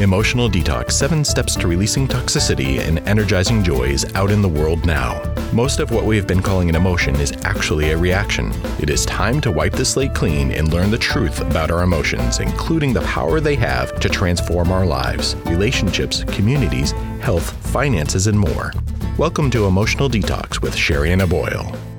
Emotional Detox Seven Steps to Releasing Toxicity and Energizing Joys Out in the World Now. Most of what we have been calling an emotion is actually a reaction. It is time to wipe the slate clean and learn the truth about our emotions, including the power they have to transform our lives, relationships, communities, health, finances, and more. Welcome to Emotional Detox with Sherry Boyle.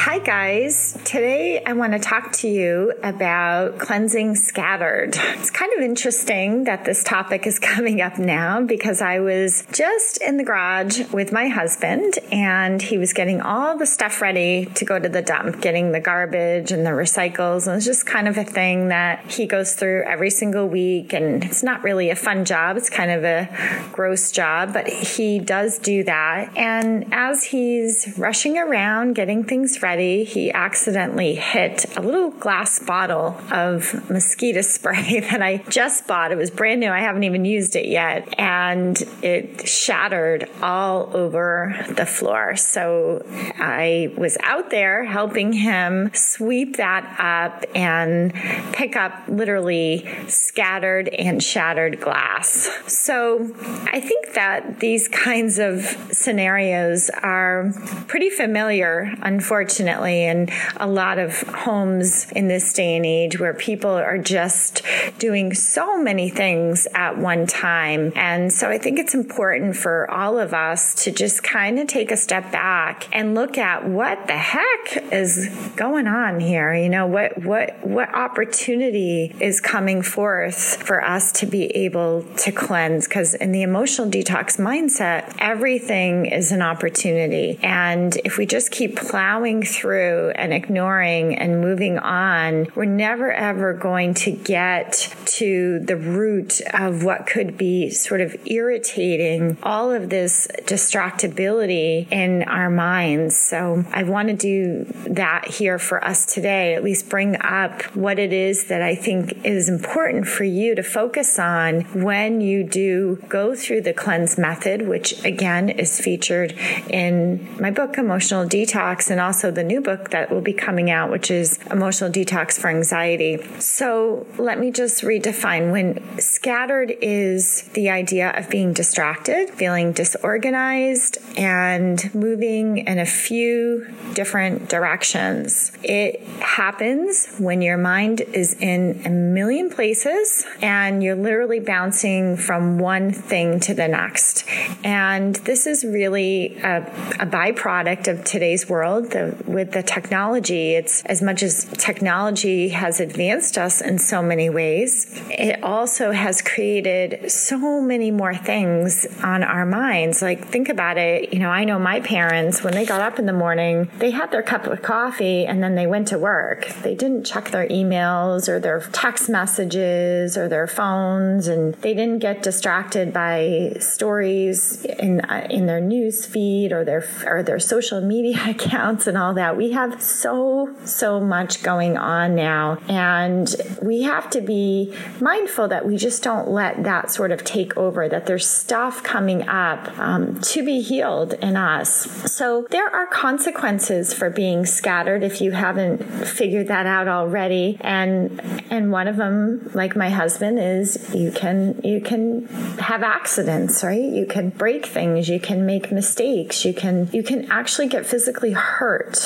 Hi, guys. Today I want to talk to you about cleansing scattered. It's kind of interesting that this topic is coming up now because I was just in the garage with my husband and he was getting all the stuff ready to go to the dump, getting the garbage and the recycles. And it's just kind of a thing that he goes through every single week. And it's not really a fun job, it's kind of a gross job, but he does do that. And as he's rushing around getting things ready, ready, he accidentally hit a little glass bottle of mosquito spray that I just bought. It was brand new. I haven't even used it yet. And it shattered all over the floor. So I was out there helping him sweep that up and pick up literally scattered and shattered glass. So I think that these kinds of scenarios are pretty familiar, unfortunately unfortunately, in a lot of homes in this day and age where people are just doing so many things at one time. And so I think it's important for all of us to just kind of take a step back and look at what the heck is going on here. You know, what, what, what opportunity is coming forth for us to be able to cleanse? Because in the emotional detox mindset, everything is an opportunity. And if we just keep plowing through and ignoring and moving on, we're never ever going to get to the root of what could be sort of irritating all of this distractibility in our minds. So I want to do that here for us today, at least bring up what it is that I think is important for you to focus on when you do go through the cleanse method, which again is featured in my book, Emotional Detox, and also the new book that will be coming out, which is Emotional Detox for Anxiety. So let me just redefine when scattered is the idea of being distracted, feeling disorganized, and moving in a few different directions. It happens when your mind is in a million places and you're literally bouncing from one thing to the next. And this is really a, a byproduct of today's world the, with the technology. It's as much as technology has advanced us in so many ways, it also has created so many more things on our minds. Like, think about it. You know, I know my parents, when they got up in the morning, they had their cup of coffee and then they went to work. They didn't check their emails or their text messages or their phones, and they didn't get distracted by stories in, uh, in their news feed or their, or their social media accounts and all that. We have so, so much going on now. And we have to be mindful that we just don't let that sort of take over, that there's stuff coming up um, to be healed in us. So there are consequences for being scattered if you haven't figured that out already. And, and one of them, like my husband, is you can, you can have accidents, right? You can break things, you can make mistakes, you can, you can actually get physically hurt,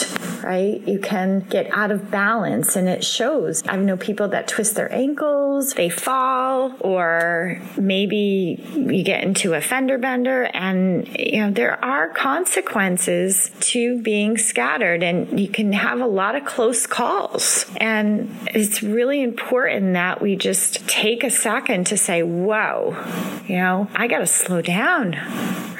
right? You can get out of balance and it shows. I know people that twist their ankles, they fall, or maybe you get into a fender bender and, you know, there are consequences to being scattered and you can have a lot of close calls. And it's really important that we just take a second to say, whoa, you know, I got to slow down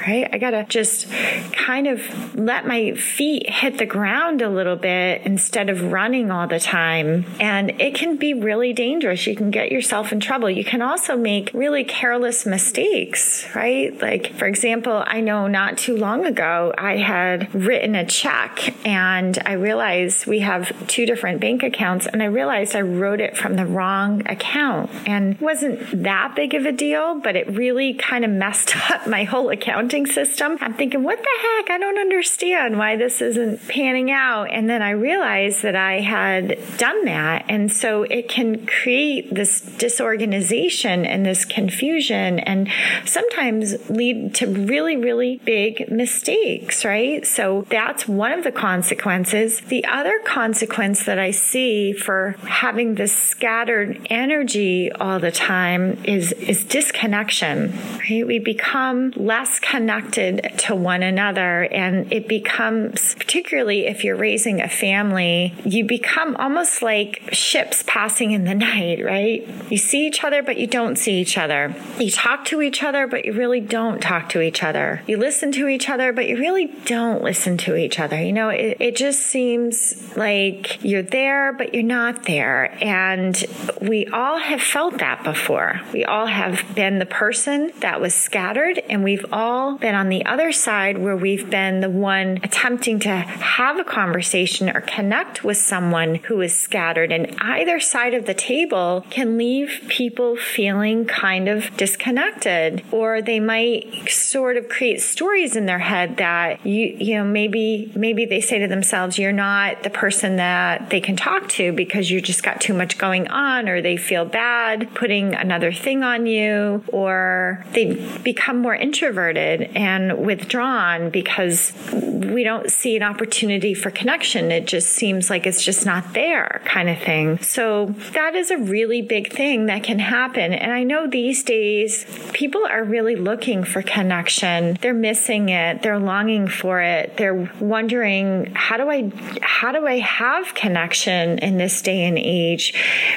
right? I got to just kind of let my feet hit the ground a little bit instead of running all the time. And it can be really dangerous. You can get yourself in trouble. You can also make really careless mistakes, right? Like, for example, I know not too long ago, I had written a check and I realized we have two different bank accounts and I realized I wrote it from the wrong account and wasn't that big of a deal, but it really kind of messed up my whole account accounting system. I'm thinking, what the heck? I don't understand why this isn't panning out. And then I realized that I had done that. And so it can create this disorganization and this confusion and sometimes lead to really, really big mistakes, right? So that's one of the consequences. The other consequence that I see for having this scattered energy all the time is, is disconnection, right? We become less connected to one another and it becomes, particularly if you're raising a family, you become almost like ships passing in the night, right? You see each other, but you don't see each other. You talk to each other, but you really don't talk to each other. You listen to each other, but you really don't listen to each other. You know, it, it just seems like you're there, but you're not there. And we all have felt that before. We all have been the person that was scattered, and we've all been on the other side where we've been the one attempting to have a conversation or connect with someone who is scattered. And either side of the table can leave people feeling kind of disconnected, or they might sort of create stories in their head that you, you know, maybe, maybe they say to themselves, you're not the person that they can talk to because you just got too much going on, or they feel bad putting another thing on you, or they become more introverted and withdrawn because we don't see an opportunity for connection. It just seems like it's just not there, kind of thing. So that is a really big thing that can happen. And I know these days people are really looking for connection. They're missing it. They're longing for it. They're wondering, how do I, how do I have connection in this day and age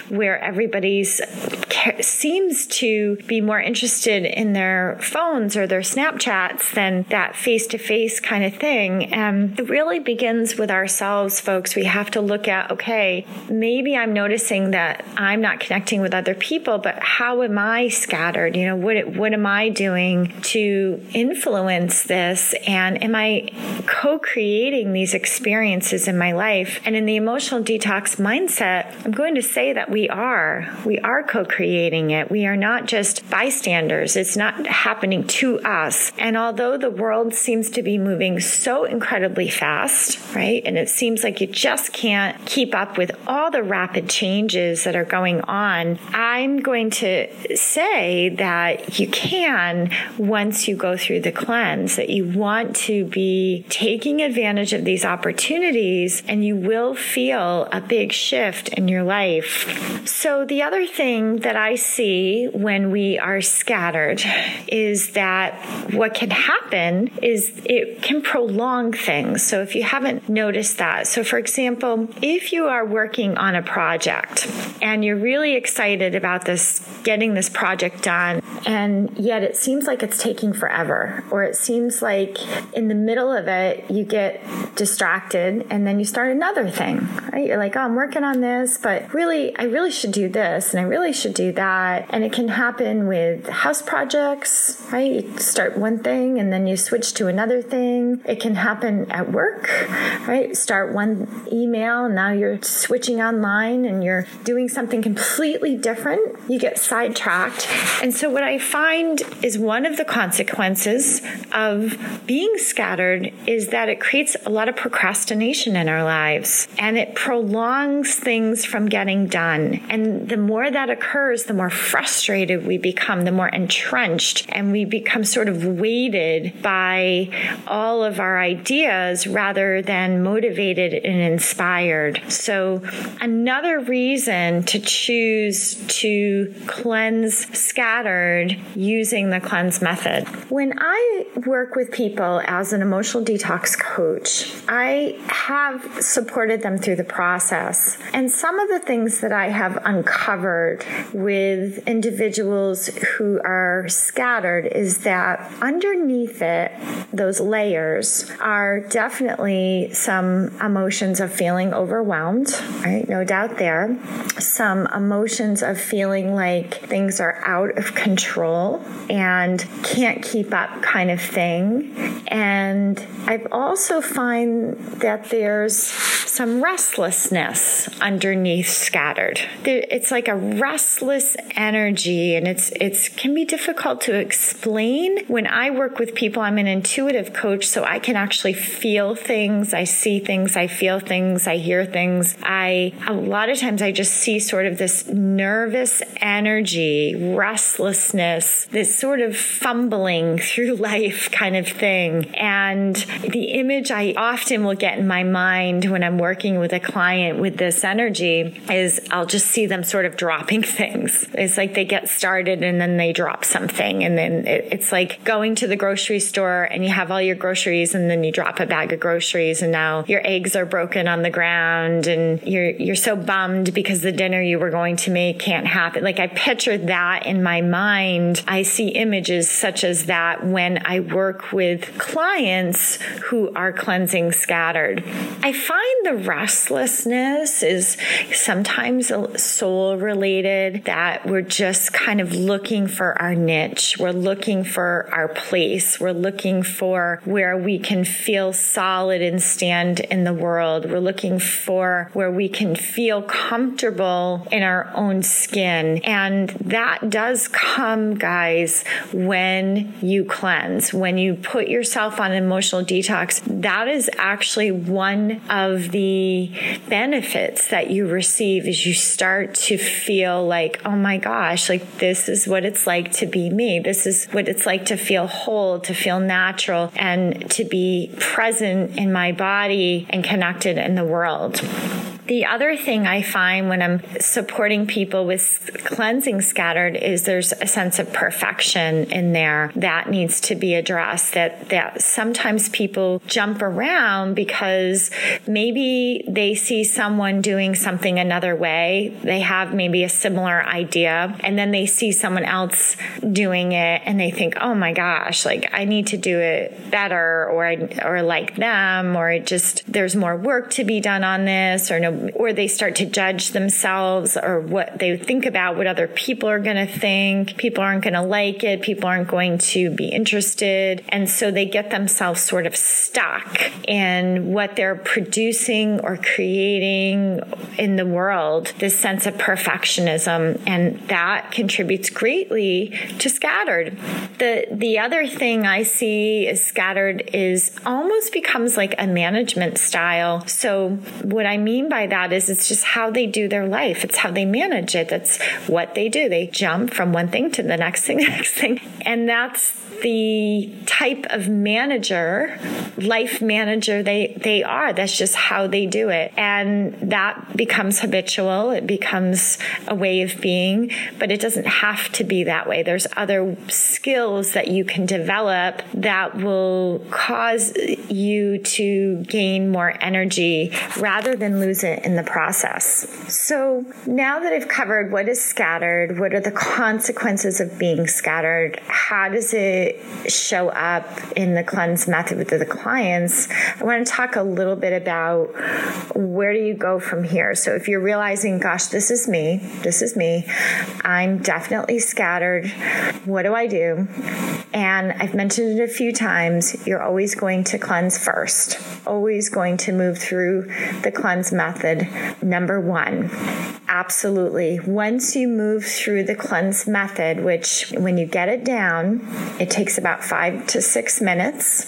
where everybody's seems to be more interested in their phones or their Snapchats than that face to face kind of thing. And it really begins with ourselves, folks. We have to look at, okay, maybe I'm noticing that I'm not connecting with other people, but how am I scattered? You know, what, what am I doing to influence this? And am I co creating these experiences in my life? And in the emotional detox mindset, I'm going to say that we are. We are co creating it. We are not just bystanders. It's not happening to us. And although the world seems to be moving so incredibly fast, right? And it seems like you just can't keep up with all the rapid changes that are going on. I'm going to say that you can once you go through the cleanse, that you want to be taking advantage of these opportunities and you will feel a big shift in your life. So the other thing that I see when we are scattered is that what can happen is it can prolong things. So if you haven't noticed that, so for example, if you are working on a project and you're really excited about this, getting this project done, and yet it seems like it's taking forever, or it seems like in the middle of it, you get distracted and then you start another thing, right? You're like, oh, I'm working on this, but really, I really should do this and I really should do that. And it can happen with house projects, right? You start one thing and then you switch to another thing. It can happen at work, right? Start one email now you're switching online and you're doing something completely different. You get sidetracked. And so what I find is one of the consequences of being scattered is that it creates a lot of procrastination in our lives and it prolongs things from getting done. And the more that occurs, the more frustrated we become, the more entrenched, and we become sort of weighted by all of our ideas rather than motivated and inspired. So, another reason to choose to cleanse scattered using the cleanse method. When I work with people as an emotional detox coach, I have supported them through the process. And some of the things that I have uncovered with individuals who are scattered is that underneath it, those layers are definitely some emotions of feeling overwhelmed, right? No doubt there. Some emotions of feeling like things are out of control and can't keep up kind of thing. And I've also find that there's some restlessness underneath scattered. It's like a restless energy and it's it's can be difficult to explain. When I work with people, I'm an intuitive coach, so I can actually feel things, I see things, I feel things, I hear things. I a lot of times I just see sort of this nervous energy, restlessness, this sort of fumbling through life kind of thing. And the image I often will get in my mind when I'm working with a client with this energy is I'll just see them sort of dropping things. It's like they get started and then they drop something. And then it's like going to the grocery store and you have all your groceries and then you drop a bag of groceries and now your eggs are broken on the ground and you're, you're so bummed because the dinner you were going to make can't happen. Like I picture that in my mind. I see images such as that when I work with clients who are cleansing scattered. I find the restlessness is sometimes soul related, that we're just kind of looking for our niche. We're looking for our place. We're looking for where we can feel solid and stand in the world. We're looking for where we can feel comfortable in our own skin. And that does come, guys, when you cleanse, when you put yourself on emotional detox. That is actually one of the benefits that you receive as you start to feel like, oh my gosh, like this is what it's like to be me. This is what it's like to feel whole, to feel natural, and to be present in my body and connected in the world. The other thing I find when I'm supporting people with cleansing scattered is there's a sense of perfection in there that needs to be addressed that that sometimes people jump around because maybe they see someone doing something another way. They have maybe a similar idea and then they see someone else doing it and they think, "Oh my gosh, like I need to do it better or or like them or it just there's more work to be done on this or no Um, or they start to judge themselves or what they think about what other people are going to think. People aren't going to like it. People aren't going to be interested. And so they get themselves sort of stuck in what they're producing or creating in the world, this sense of perfectionism. And that contributes greatly to scattered. The, the other thing I see is scattered is almost becomes like a management style. So what I mean by that is it's just how they do their life. It's how they manage it. That's what they do. They jump from one thing to the next thing, next thing. And that's the type of manager, life manager they, they are. That's just how they do it. And that becomes habitual. It becomes a way of being, but it doesn't have to be that way. There's other skills that you can develop that will cause you to gain more energy rather than lose it in the process. So now that I've covered what is scattered, what are the consequences of being scattered, how does it show up in the cleanse method with the clients, I want to talk a little bit about where do you go from here. So if you're realizing, gosh, this is me, this is me, I'm definitely scattered. What do I do? And I've mentioned it a few times. You're always going to cleanse first, always going to move through the cleanse method number one. Absolutely. Once you move through the cleanse method, which when you get it down, it takes about five to six minutes.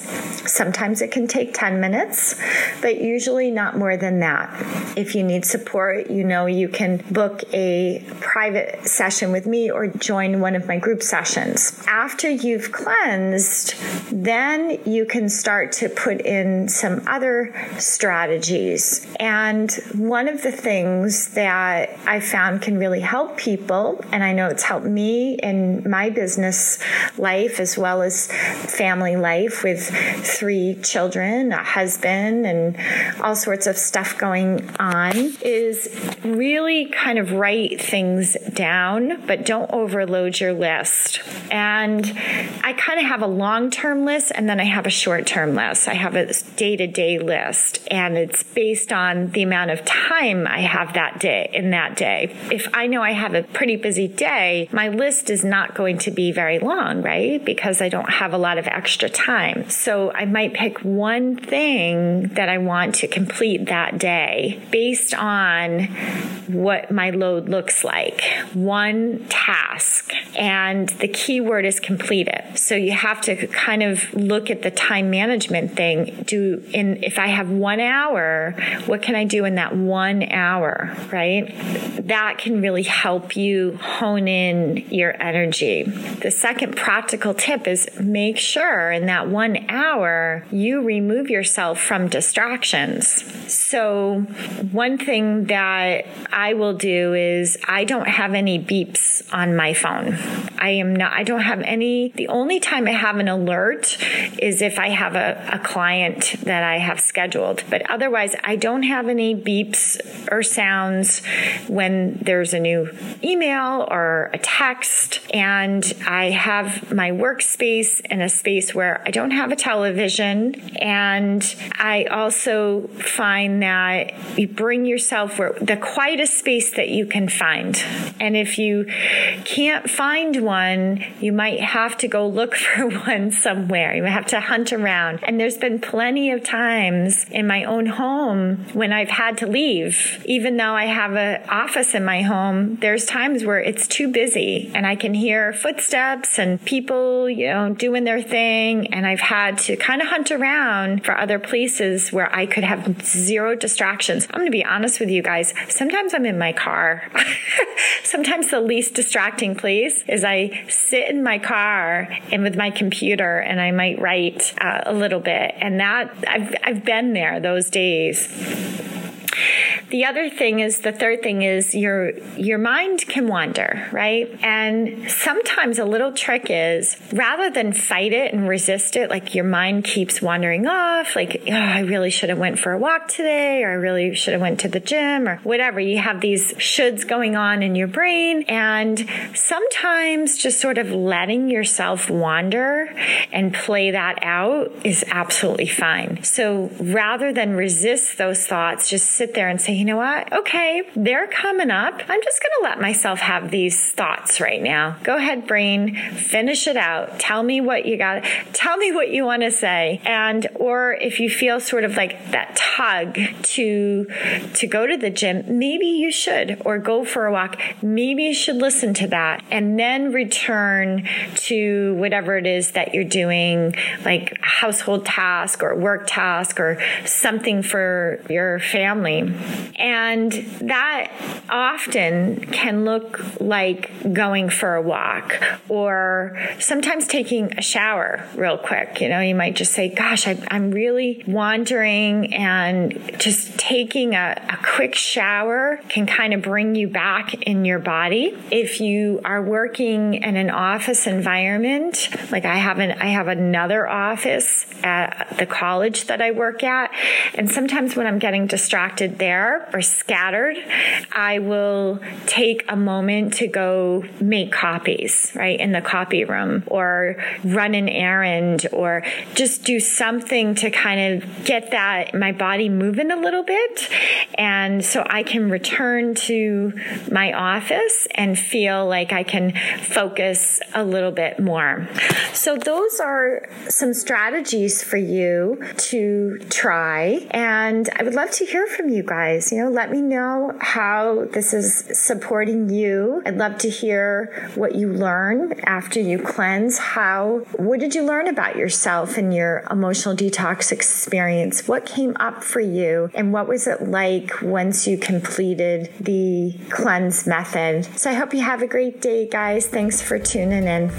Sometimes it can take 10 minutes, but usually not more than that. If you need support, you know you can book a private session with me or join one of my group sessions. After you've cleansed, then you can start to put in some other strategies. And one of the things that I found can really help people, and I know it's helped me in my business life as well as family life with three children, a husband, and all sorts of stuff going on, is really kind of write things down, but don't overload your list. And I kind of have a long term list and then I have a short term list. I have a day to day list, and it's based on the amount of time I have that day in that that day. If I know I have a pretty busy day, my list is not going to be very long, right? Because I don't have a lot of extra time. So I might pick one thing that I want to complete that day based on what my load looks like. One task. And the key word is complete it. So you have to kind of look at the time management thing. Do in if I have one hour, what can I do in that one hour, right? That can really help you hone in your energy. The second practical tip is make sure in that one hour you remove yourself from distractions. So, one thing that I will do is I don't have any beeps on my phone. I am not, I don't have any, the only time I have an alert is if I have a, a client that I have scheduled. But otherwise, I don't have any beeps or sounds when there's a new email or a text. And I have my workspace in a space where I don't have a television. And I also find that you bring yourself where the quietest space that you can find. And if you can't find one, you might have to go look for one somewhere. You have to hunt around. And there's been plenty of times in my own home when I've had to leave, even though I have an office in my home. There's times where it's too busy and I can hear footsteps and people, you know, doing their thing. And I've had to kind of hunt around for other places where I could have zero distractions. I'm going to be honest with you guys. Sometimes I'm in my car. Sometimes the least distracting place is I sit in my car and with my computer and I might write uh, a little bit. And that I've, I've been there those days. The other thing is the third thing is your your mind can wander, right? And sometimes a little trick is rather than fight it and resist it, like your mind keeps wandering off, like oh, I really should have went for a walk today, or I really should have went to the gym, or whatever. You have these shoulds going on in your brain, and sometimes just sort of letting yourself wander and play that out is absolutely fine. So rather than resist those thoughts, just sit there and say, you know what? Okay, they're coming up. I'm just going to let myself have these thoughts right now. Go ahead, brain, finish it out. Tell me what you got. Tell me what you want to say. And, or if you feel sort of like that tug to, to go to the gym, maybe you should, or go for a walk. Maybe you should listen to that and then return to whatever it is that you're doing, like household task or work task or something for your family. And that often can look like going for a walk or sometimes taking a shower real quick. You know, you might just say, Gosh, I, am really wandering, and just taking a, a quick shower can kind of bring you back in your body. If you are working in an office environment, like I have an, I have another office at the college that I work at, and sometimes when I'm getting distracted there, or scattered, I will take a moment to go make copies, right, in the copy room or run an errand or just do something to kind of get that, my body moving a little bit. And so I can return to my office and feel like I can focus a little bit more. So those are some strategies for you to try. And I would love to hear from you guys. You know, let me know how this is supporting you. I'd love to hear what you learn after you cleanse. How, what did you learn about yourself and your emotional detox experience? What came up for you? And what was it like once you completed the cleanse method? So I hope you have a great day, guys. Thanks for tuning in.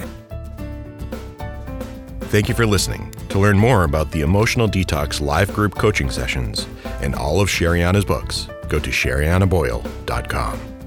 Thank you for listening. To learn more about the Emotional Detox live group coaching sessions and all of Sherianna's books, go to sheriannaboyle.com.